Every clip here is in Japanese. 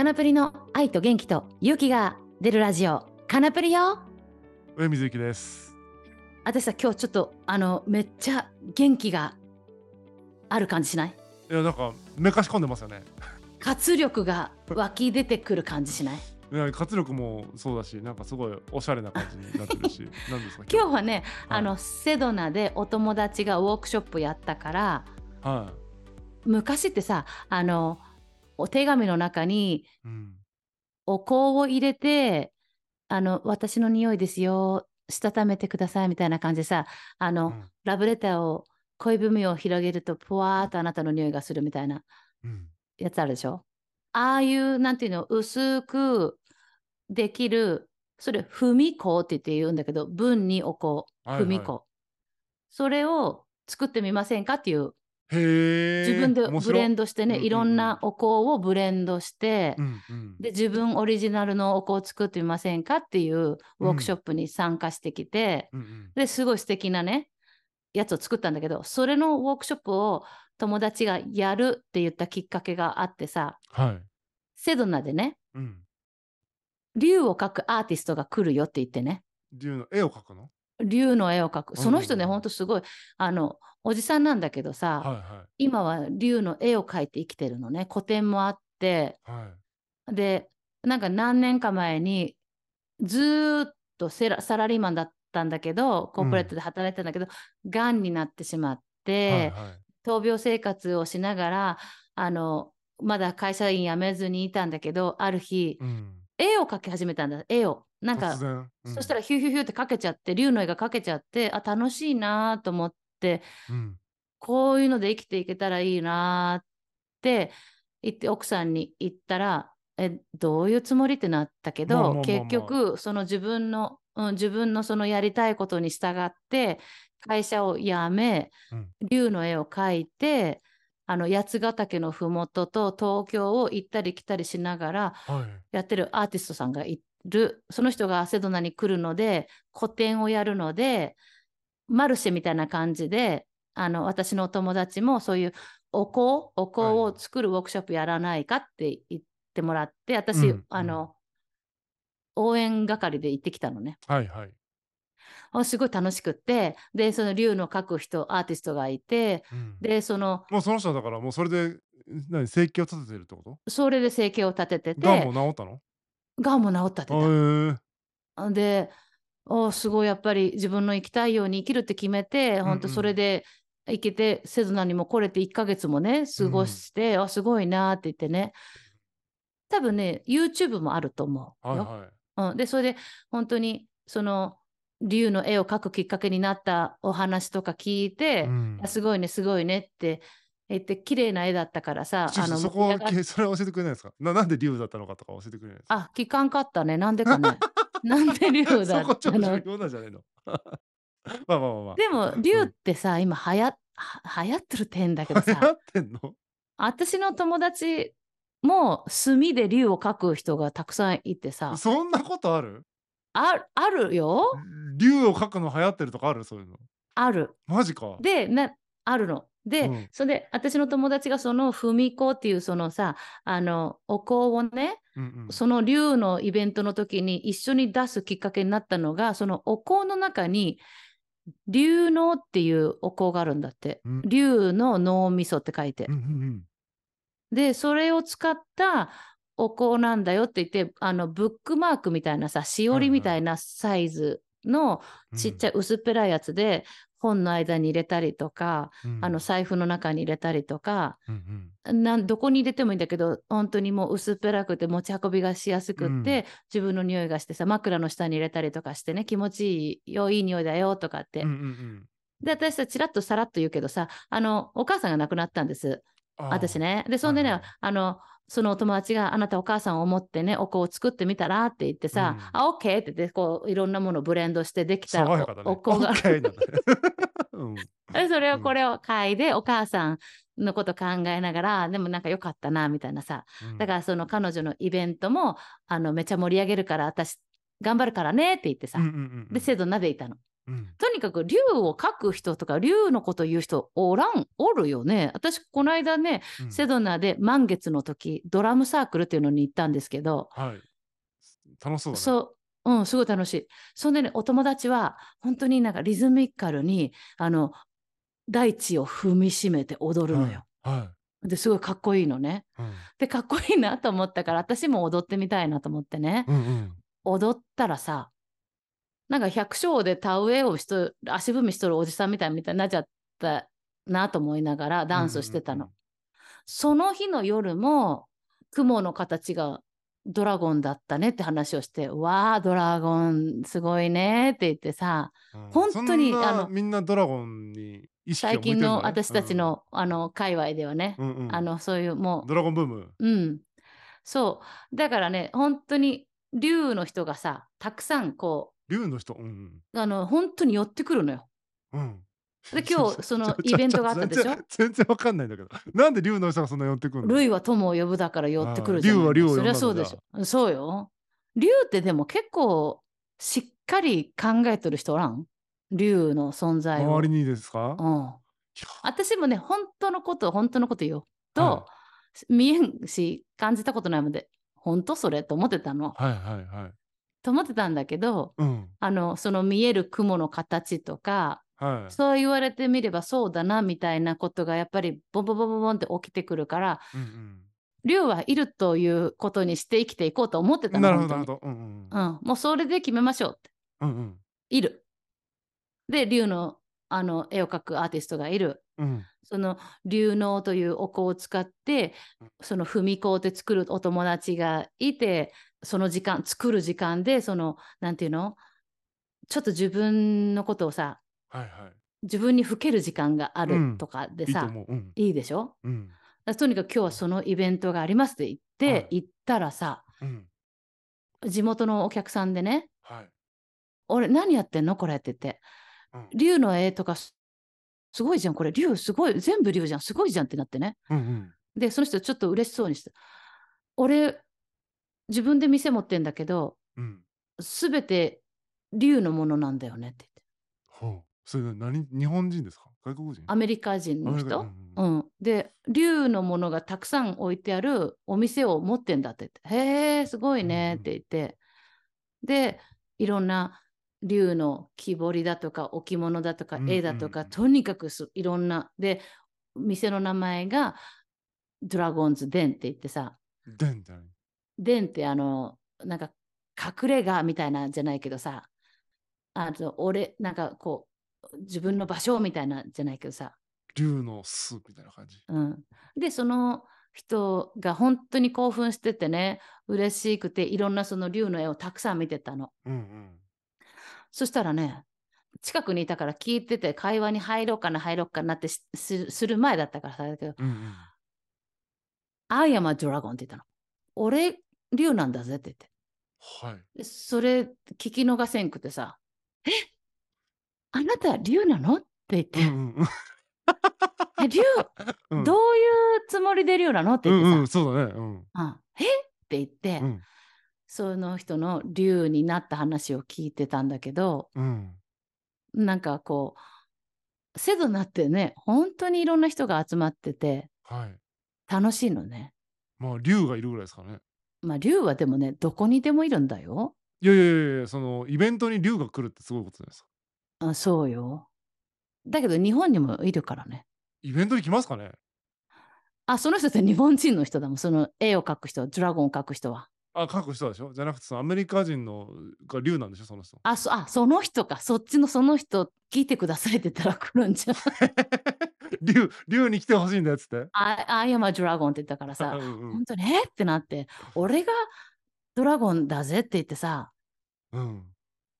カナプリの愛と元気と勇気が出るラジオ。カナプリよ。上水幸です。私さ今日ちょっとあのめっちゃ元気がある感じしない？いやなんかめかし込んでますよね。活力が湧き出てくる感じしない？いや活力もそうだし、なんかすごいおしゃれな感じになってるし、なんですか今日？はね、はい。あのセドナでお友達がウォークショップやったからは昔ってさあのお手紙の中にい。うん。お香を入れてあの私の匂いですよしたためてくださいみたいな感じでさあの、うんラブレターを恋文を広げるとぷわーっとあなたの匂いがするみたいなうん。やつあるでしょ？ああいうなんていうの薄くできるそれ踏み粉って言って言うんだけど文にお香はい踏み粉、それを作ってみませんかっていう。自分でブレンドしてね、いろんなお香をブレンドして、うんうん。で自分オリジナルのお香を作ってみませんかっていうウォークショップに参加してきて、うんうん。ですごい素敵なねやつを作ったんだけどそれのウォークショップを友達がやるって言ったきっかけがあってさはい。セドナでねうん。竜を描くアーティストが来るよって言ってね竜の絵を描くの？竜の絵を描く。その人ね、うん。うんうんほんとすごいあのおじさんなんだけどさ、はいは今は竜の絵を描いて生きてるのね。個展もあって。いはい。でなんか何年か前にずーっとセラサラリーマンだったんだけどコーポレートで働いてたんだけど、がんになってしまって、はいはい。闘病生活をしながらあのまだ会社員辞めずにいたんだけどある日うん。絵を描き始めたんだ。絵をなんか。うんそしたらヒューヒューヒューって描けちゃって竜の絵が描けちゃってあ楽しいなと思ってうん。こういうので生きていけたらいいなって言って奥さんに言ったらえどういうつもりってなったけど、結局その自分の、うん、自分のそのやりたいことに従って会社を辞め、うん竜の絵を描いてあの八ヶ岳の麓と東京を行ったり来たりしながらはい。やってるアーティストさんがいるその人がセドナに来るので個展をやるのでマルシェみたいな感じであの私のお友達もそういうお香お香を作るワークショップやらないかって言ってもらって私、うんあの応援係で行ってきたのね。はいはい。あすごい楽しくってでその竜の描く人アーティストがいてうん。でそのもうその人はだからもうそれで何生計を立ててるってこと？それで生計を立てててがんも治ったの？がんも治ったってあ言ってた。で、おすごいやっぱり自分の生きたいように生きるって決めて、ん本当それで生きて、セズナにも来れて1ヶ月もね、過ごして、あ、すごいなって言ってね。多分ね、YouTube もあると思うよ。はいはい。うん、で、それで本当にその竜の絵を描くきっかけになったお話とか聞いて、うんあすごいね、すごいねって言って、綺麗な絵だったからさ、あの、そこ それは教えてくれないですか？ななんで竜だったのかとか教えてくれないですか？あ、聞かんかったね。なんでかね。なんで竜だ？そこちょっとあの重要なんじゃないの？まあまあまあまあ。でも、竜っうんてさ、今はや、は流行ってるって変だけど流行さ、ってんの？私の友達も墨で竜を描く人がたくさんいてさ、そんなことある？ああるよ竜を描くの流行ってるとかある？そういうの。ある。マジか。で、な、あるの。で、うんそれで私の友達がその文子っていうそのさ、あの、お香をね、うんうん。その竜のイベントの時に一緒に出すきっかけになったのが、そのお香の中に、竜脳っていうお香があるんだって。うん竜の脳みそって書いてうん。うんうん。で、それを使ったお香なんだよって言って、あの、ブックマークみたいなさ、しおりみたいなサイズのちっちゃい薄っぺらいやつで、本の間に入れたりとか、うんあの、財布の中に入れたりとか、うんうんなんどこに入れてもいいんだけど、本当にもう薄っぺらくて持ち運びがしやすくって、うん自分の匂いがしてさ、枕の下に入れたりとかしてね、気持ちいいよ、いい匂いだよとかって。うんうんうんで、私さ、ちらっとさらっと言うけどさ、あの、お母さんが亡くなったんです。私ね。で、そんでね、あの、そのお友達があなたお母さんを思ってね、お香を作ってみたらって言ってさ、うん。あ、オッケーって言って、こう、いろんなものをブレンドしてできた。おお香が。ね。うん。でそれをうん。これを嗅いで、お母さんのこと考えながら、でもなんか良かったな、みたいなさ。うん。だからその彼女のイベントも、あの、めちゃ盛り上げるから、私、頑張るからねって言ってさ、で、セドナでいたの。うん。とにかく竜を描く人とか竜のこと言う人おらんおるよね私この間ねうんセドナで満月の時ドラムサークルっていうのに行ったんですけどはい。楽しそうだね。そううんすごい楽しいそんでねお友達は本当になんかリズミカルにあの大地を踏みしめて踊るのよ、はい。はですごいかっこいいのねい。うん。でかっこいいなと思ったから私も踊ってみたいなと思ってね、うんうん。踊ったらさなんか百姓で田植えをしとる足踏みしとるおじさんみたいみたいになっちゃったなと思いながらダンスしてたの、うんその日の夜も雲の形がドラゴンだったねって話をして「わあドラゴンすごいね」って言ってさうん。うん本当にあのみんなドラゴンに意識を最近の私たち、の,、あの界隈ではね、うんうん。うんあのそういうもドラゴンブーム。ううん。そう。だからね本当に竜の人がさたくさんこ竜の人？うんうあの本当に寄ってくるのよ。うん。うん。で今日 そのイベントがあったでしょ？全然わかんないんだけど。なんで竜の人がそんな寄ってくるの？類は友を呼ぶだから寄ってくるじゃないあー竜は竜を呼んだそのりゃそうでしょ。そうよ。竜ってでも結構しっかり考えとる人おらん？竜の存在を。周りにですか？うん、私もね、本当のこと、本当のこと言うと、は見えんし、感じたことないので、本当それ？と思ってたの。はいはいはい。と思ってたんだけど、うん。あの、その見える雲の形とか、はい。そう言われてみればそうだなみたいなことがやっぱりボンボンボンボンボンって起きてくるから、うん竜はいるということにして生きていこうと思ってうん。たの。なるほどな本るほど。うんうんうん、もうそれで決めましょうって。うんうんいる。で、竜のあの絵を描くアーティストがいる。うん。その竜能というお香を使ってうん。その踏み香で作るお友達がいてその時間作る時間でそのなんていうの？ちょっと自分のことをさはいはい。自分にふける時間があうん。るとかでいいとさ、思う。うん。いいでしょ？うん。とにかく今日はそのイベントがありますって言って、はい。行ったらさうん。地元のお客さんでねはい。「俺何やってんの？これ」って言って。うん「竜の絵とかすすごいじゃんこれ。竜すごい全部竜じゃんすごいじゃん」ってなってね。うんうん。で、その人ちょっと嬉しそうにして、俺、自分で店持ってんだけど、うん。すべて竜のものなんだよねって言って。それ何日本人ですか？外国人？アメリカ人の人？うんうんうん。で、竜のものがたくさん置いてあるお店を持ってんだって言って、へえ、すごいねって言って、で、いろんな竜の木彫りだとか置物だとかうん絵だとか、うんうんとにかくすいろんな、で、店の名前がドラゴンズデンって言ってさ、でんじゃない。デンってあの、なんか隠れ家みたいなんじゃないけどさ、あと俺、なんかこう、自分の場所みたいなんじゃないけどさ、竜の巣みたいな感じ？うん。で、その人が本当に興奮しててね、嬉しくて、いろんなその竜の絵をたくさん見てたの。うんうん。そしたらね、近くにいたから聞いてて、会話に入ろうかな、入ろうかなってしすする前だったからさ、だけど、うんうん。I am a dragon って言ったの。俺、竜なんだぜって言って。はい。でそれ聞き逃せんくてさ、え？あなた竜なの？って言って、うんうんうんえ竜、うん。どういうつもりで竜なの？って言ってさ、うんうん、そうだね。うん。うんえ？って言って、うん。その人の竜になった話を聞いてたんだけど、うん。なんかこう、セドナってね、本当にいろんな人が集まってて、はい。楽しいのね。まあ、竜がいるぐらいですかね。まあ、竜はでもね、どこにでもいるんだよ。いやいやいやそのイベントに竜が来るってすごいことじゃないですか。あそうよ。だけど日本にもいるからね。イベントに来ますかね？あ、その人って日本人の人だもん。その絵を描く人、ドラゴンを描く人は。あ、書く人でしょ？じゃなくて、そのアメリカ人のが竜なんでしょ？その人。あ、そあその人か。そっちのその人、聞いてくださいって言ったら来るんじゃん。竜、竜に来てほしいんだよっつって。I, I am a dragon って言ったからさ、うんうん本当にえってなって、俺がドラゴンだぜって言ってさ、うん。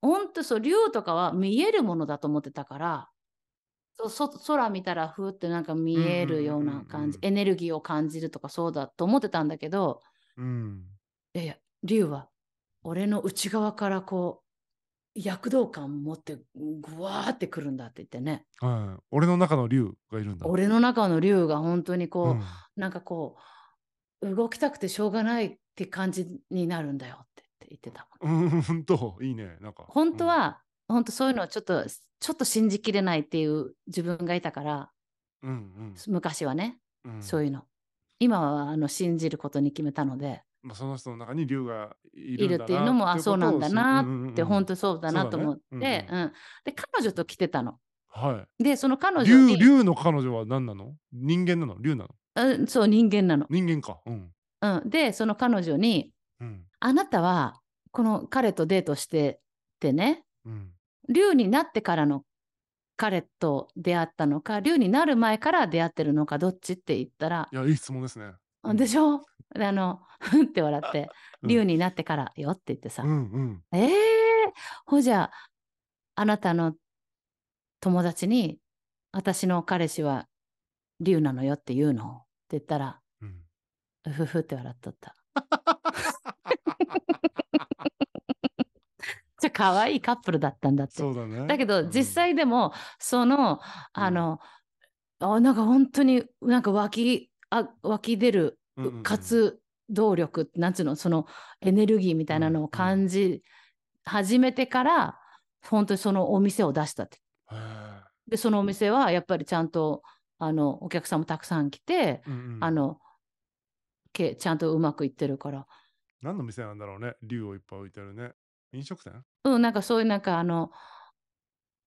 本当そう、竜とかは見えるものだと思ってたから、そ空見たらふーってなんか見えるような感じ、エネルギーを感じるとかそうだと思ってたんだけど、うん。いやいや、竜は俺の内側からこう、躍動感持ってぐわーってくるんだって言ってね。はい。俺の中の竜がいるんだ。俺の中の竜が本当にこう、うんなんかこう、動きたくてしょうがないって感じになるんだよって言ってた。うん、と、いいね。なんか。本当は、本当そういうのをちょっとちょっと信じきれないっていう自分がいたからうん昔はね、うんうんそういうの今はあの信じることに決めたのでまあ、その人の中に竜がいいるっていうのもなあそうなんだなって本当当そうだなと思って、そうだね。うんで彼女と来てたの。はでその彼い女に竜竜の彼女は何なの？人間なの？竜なの？うんそう人間なの、人間か。うん。うん、でその彼女にうん。あなたはこの彼とデートしててねうん。竜になってからの彼と出会ったのか竜になる前から出会ってるのかどっちって言ったら。いやいい質問ですね。うん。でしょ？であの ふんって笑ってうん。竜になってからよって言ってさ、うんうん。えー、ほじゃああなたの友達に私の彼氏は竜なのよって言うの？って言ったらうん。うふふって笑っとった。じゃ可愛いカップルだったんだって。だね。だけどうん。実際でもそのあの、あなんか本当になんか湧きあ湧き出るうんうんうん。活動力なんつうのそのエネルギーみたいなのを感じ始めてから本当にそのお店を出したって。でそのお店はやっぱりちゃんとあのお客さんもたくさん来て、うんうん。あのけちゃんとうまくいってるから。何の店なんだろうね。竜をいっぱい置いてるね。飲食店？うんなんかそういうなんかあの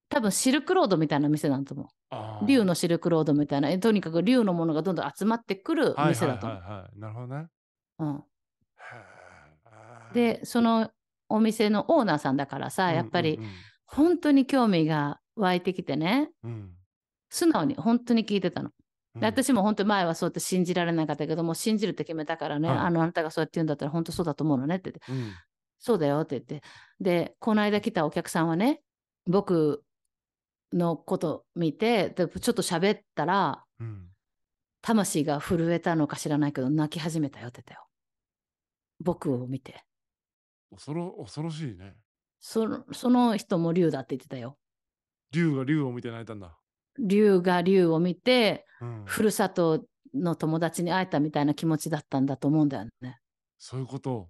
多分シルクロードみたいな店なんだと思う。竜のシルクロードみたいなえとにかく竜のものがどんどん集まってくるはい店だと思う。はいはい。はいなるほどね。うん。でそのお店のオーナーさんだからさやっぱり本当に興味が湧いてきてねうん。素直に本当に聞いてたの。私も本当に前はそうやって信じられなかったけどもう信じるって決めたからね、はい。あのあなたがそうやって言うんだったら本当そうだと思うのねって言ってうん。そうだよって言って。でこの間来たお客さんはね僕のこと見てでちょっと喋ったらうん。魂が震えたのか知らないけど泣き始めたよって言ったよ。僕を見て。恐ろ恐ろしいね。そのその人も竜だって言ってたよ。竜が竜を見て泣いたんだ。竜が竜を見てうん。ふるさとの友達に会えたみたいな気持ちだったんだと思うんだよね。そういうこと。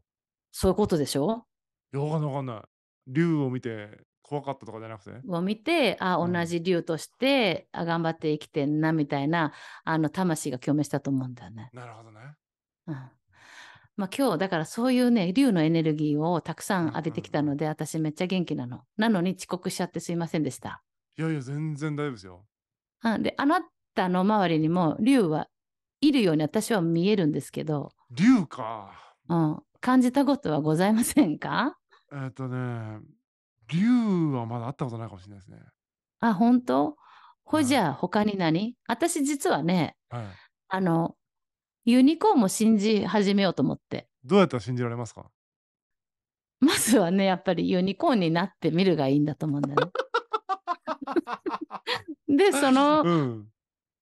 そういうことでしょ？いやわかんないわかんない。竜を見て怖かったとかじゃなくて？を見てあうん。同じ竜として、あ頑張って生きてんなみたいなあの魂が共鳴したと思うんだよね。なるほどね。うん。まあ、今日だからそういうね竜のエネルギーをたくさん浴びてきたので、私めっちゃ元気なの。なのに遅刻しちゃってすいませんでした。いやいや全然大丈夫ですよ。うん、であなたの周りにも竜はいるように私は見えるんですけど、竜か。うん、感じたことはございませんか？えっ、とね竜はまだ会ったことないかもしれないですねあ本当？ほいじはいゃあ他に何？私実はねはいあのユニコーンも信じ始めようと思って。どうやったら信じられますか？まずはね、やっぱりユニコーンになってみるがいいんだと思うんだよね。で、そのうん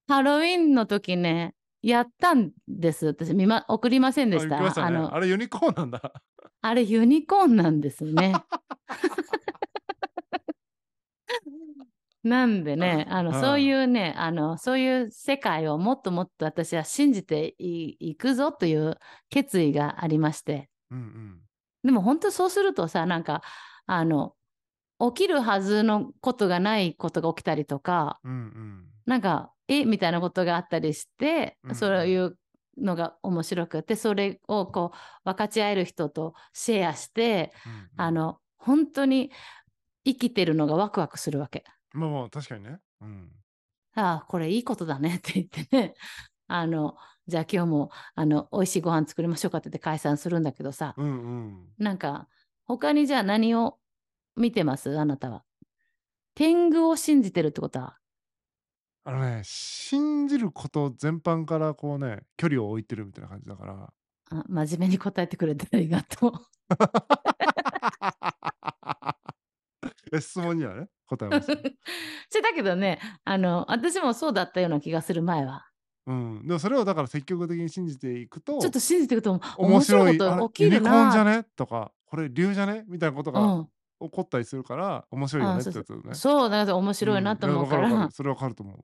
ハロウィンの時ね、やったんです。私見ま、送りませんでしあた。言ってましたねあのあれユニコーンなんだあれユニコーンなんですね。なんでね、あの、はいそういうね、あの、そういう世界をもっともっと私は信じていいくぞという決意がありまして。うんうん。でも本当そうするとさ、なんか、あの、起きるはずのことがないことが起きたりとか、うんうん。なんか、え？みたいなことがあったりして、うんうん。そういうのが面白くて、それをこう、分かち合える人とシェアして、うんうん。あの、本当に生きてるのがワクワクするわけ。まあまあ確かにね。うん。ああ、これいいことだねって言ってね、あの、じゃあ今日も、あの、美味しいご飯作りましょうかって言って解散するんだけどさ、うんうん。なんか、他にじゃあ何を見てます？あなたは。天狗を信じてるってことは。あのね信じること全般からこうね距離を置いてるみたいな感じだから。あ真面目に答えてくれてありがとう。え質問にはね答えますよ、じゃだけどね、あの、私もそうだったような気がする前は。うん、でもそれをだから積極的に信じていくとちょっと信じていくと面白いこと起きるユニコーンじゃな。ね？とかこれ竜じゃね？みたいなことがうん、起こったりするから面白いよねあってそうやつね。そう、だから面白いなと思うから、んいやわるわるそれわかると思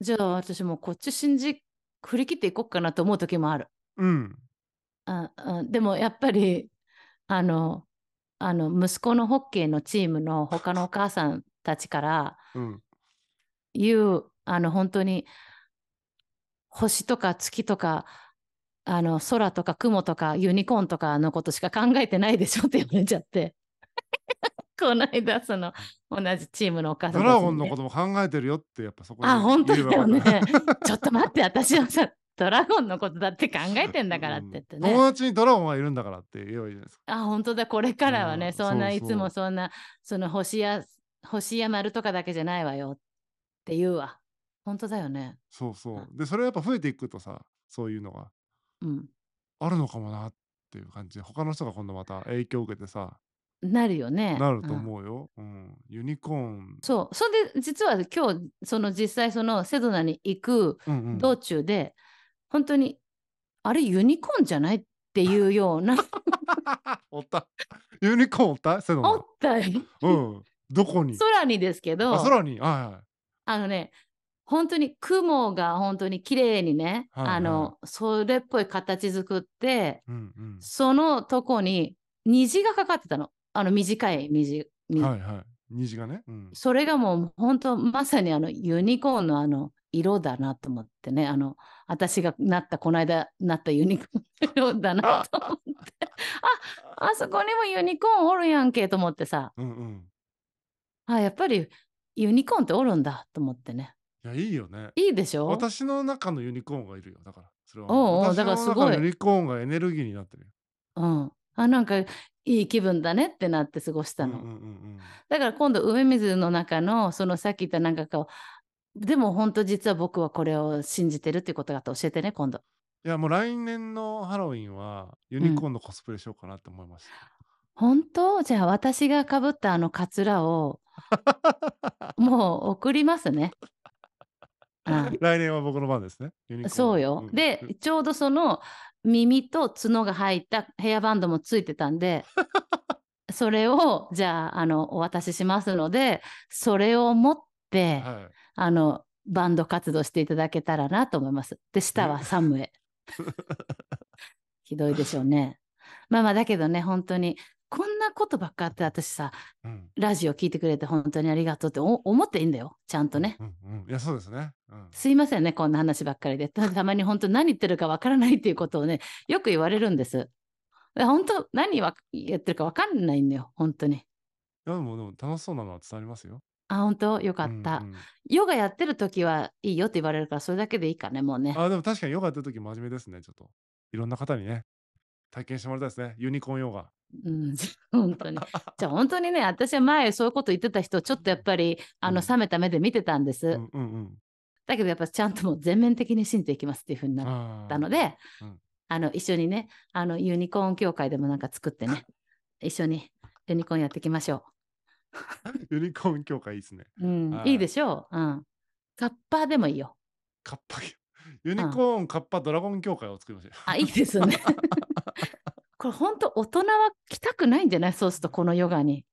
じゃあ私もこっち信じ、振り切っていこうかなと思う時もある。う。うん。ああでもやっぱり、あの、あの息子のホッケーのチームの他のお母さんたちからうん。言うあの本当に星とか月とかあの空とか雲とかユニコーンとかのことしか考えてないでしょって言われちゃって。この間その同じチームのお母さんね。ドラゴンのことも考えてるよってやっぱそこにあ本当だよね。ちょっと待って私はさドラゴンのことだって考えてんだからって言ってうん。ね、友達にドラゴンがいるんだからって言えばいいじゃないですか。あ本当だ。これからはね、うん。そんないつもそんなその星や星や丸とかだけじゃないわよって言うわ。本当だよね。そうそう。で、それやっぱ増えていくとさ、そういうのが。うん。あるのかもなっていう感じ。で、他の人が今度また影響を受けてさ、なるよね。なるとうん思うよ。うん。ユニコーン。そう。それで実は今日その実際そのセドナに行くうんうん。道中で、本当にあれユニコーンじゃないっていうような おった。ユニコーンおった？セドナおったようん。どこに？空にですけどあ、空に。はいはい。あのね、本当に雲が本当に綺麗にね、はいはいあの、それっぽい形作って、うんうん。そのとこに虹がかかってたの。あの短い虹。みはいはい。虹がね。うん。それがもう本当まさにあのユニコーンのあの色だなと思ってね、あの、私がなった、この間なったユニコーンの色だなと思って、あ、あそこにもユニコーンおるやんけと思ってさ、うんうん。あ、やっぱりユニコーンっておるんだと思ってね。いや、いいよね。いいでしょ？私の中のユニコーンがいるよ。だから。それは。おうおう私だからすごいユニコーンがエネルギーになってるよ。うん。あ、なんかいい気分だねってなって過ごしたの。うんうんうんだから今度、上水の中の、そのさっき言ったなんかこう、でも本当実は僕はこれを信じてるっていうことがあったら教えてね、今度。いや、もう来年のハロウィンはユニコーンのコスプレしようかなって思いました。本当？じゃあ私がかぶったあのカツラを もう送りますね。うん来年は僕の番ですね。ユニコーンそうよ。んで、ちょうどその耳と角が入ったヘアバンドもついてたんで、それをじゃああのお渡ししますので、それを持って、はい。あのバンド活動していただけたらなと思います。で、下はサムエ。ひどいでしょうね。まあまあだけどね、本当にこんなことばっかあって私さ、うん。ラジオ聞いてくれて本当にありがとうってお思っていいんだよ、ちゃんとね。うんうん。いや、そうですね。うん。すいませんね、こんな話ばっかりで。たたまに本当何言ってるかわからないっていうことをね、よく言われるんです。で本当何わ言ってるかわかんないんだよ、本当に。いや、でも、でも楽しそうなのは伝わりますよ。あ、本当よかった。うんうんヨガやってる時はいいよって言われるから、それだけでいいかね、もうね。あ、でも確かにヨガやってる時真面目ですね。ちょっと。いろんな方にね、体験してもらいたいですね。ユニコーンヨガ。うん、本当に。じゃあ本当にね、私は前そういうこと言ってた人、ちょっとやっぱり、あの、うん冷めた目で見てたんです。うんうんうん。だけどやっぱちゃんともう全面的に信じていきますっていうふうになったので、うんあの、一緒にね、あの、ユニコーン協会でもなんか作ってね、一緒にユニコーンやっていきましょ ユニコーン協会いいですね。う。うん、はいいいでしょう。うん。カッパーでもいいよ。カッパ、ユニコーンカッパドラゴン協会を作りましょう。あ、いいですね。これ本当大人は来たくないんじゃない？そうするとこのヨガに。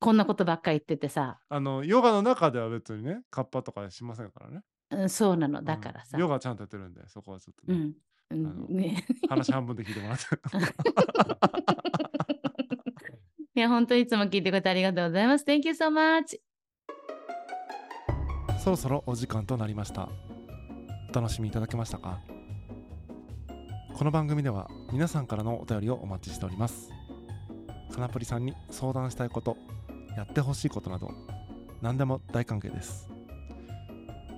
こんなことばっかり言っててさ。あの、ヨガの中では別にね、カッパとかしませんからね。うん、そうなの。だからさ。うんヨガちゃんとやってるんで、そこはちょっとね、うん、ね。話半分で聞いてもらって。いや、本当いつも聞いてくれてありがとうございます。Thank you so much. そろそろお時間となりましたお楽しみいただけましたか？この番組では皆さんからのお便りをお待ちしておりますかなぷりさんに相談したいことやってほしいことなど何でも大歓迎です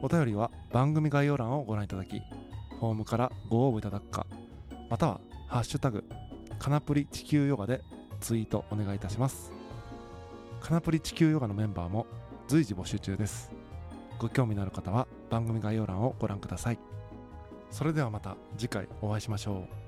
お便りは番組概要欄をご覧いただきフォームからご応募いただくかまたは「ハッシュタグかなぷり地球ヨガ」でツイートお願いいたしますかなプリ地球ヨガのメンバーも随時募集中ですご興味のある方は番組概要欄をご覧ください。それではまた次回お会いしましょう。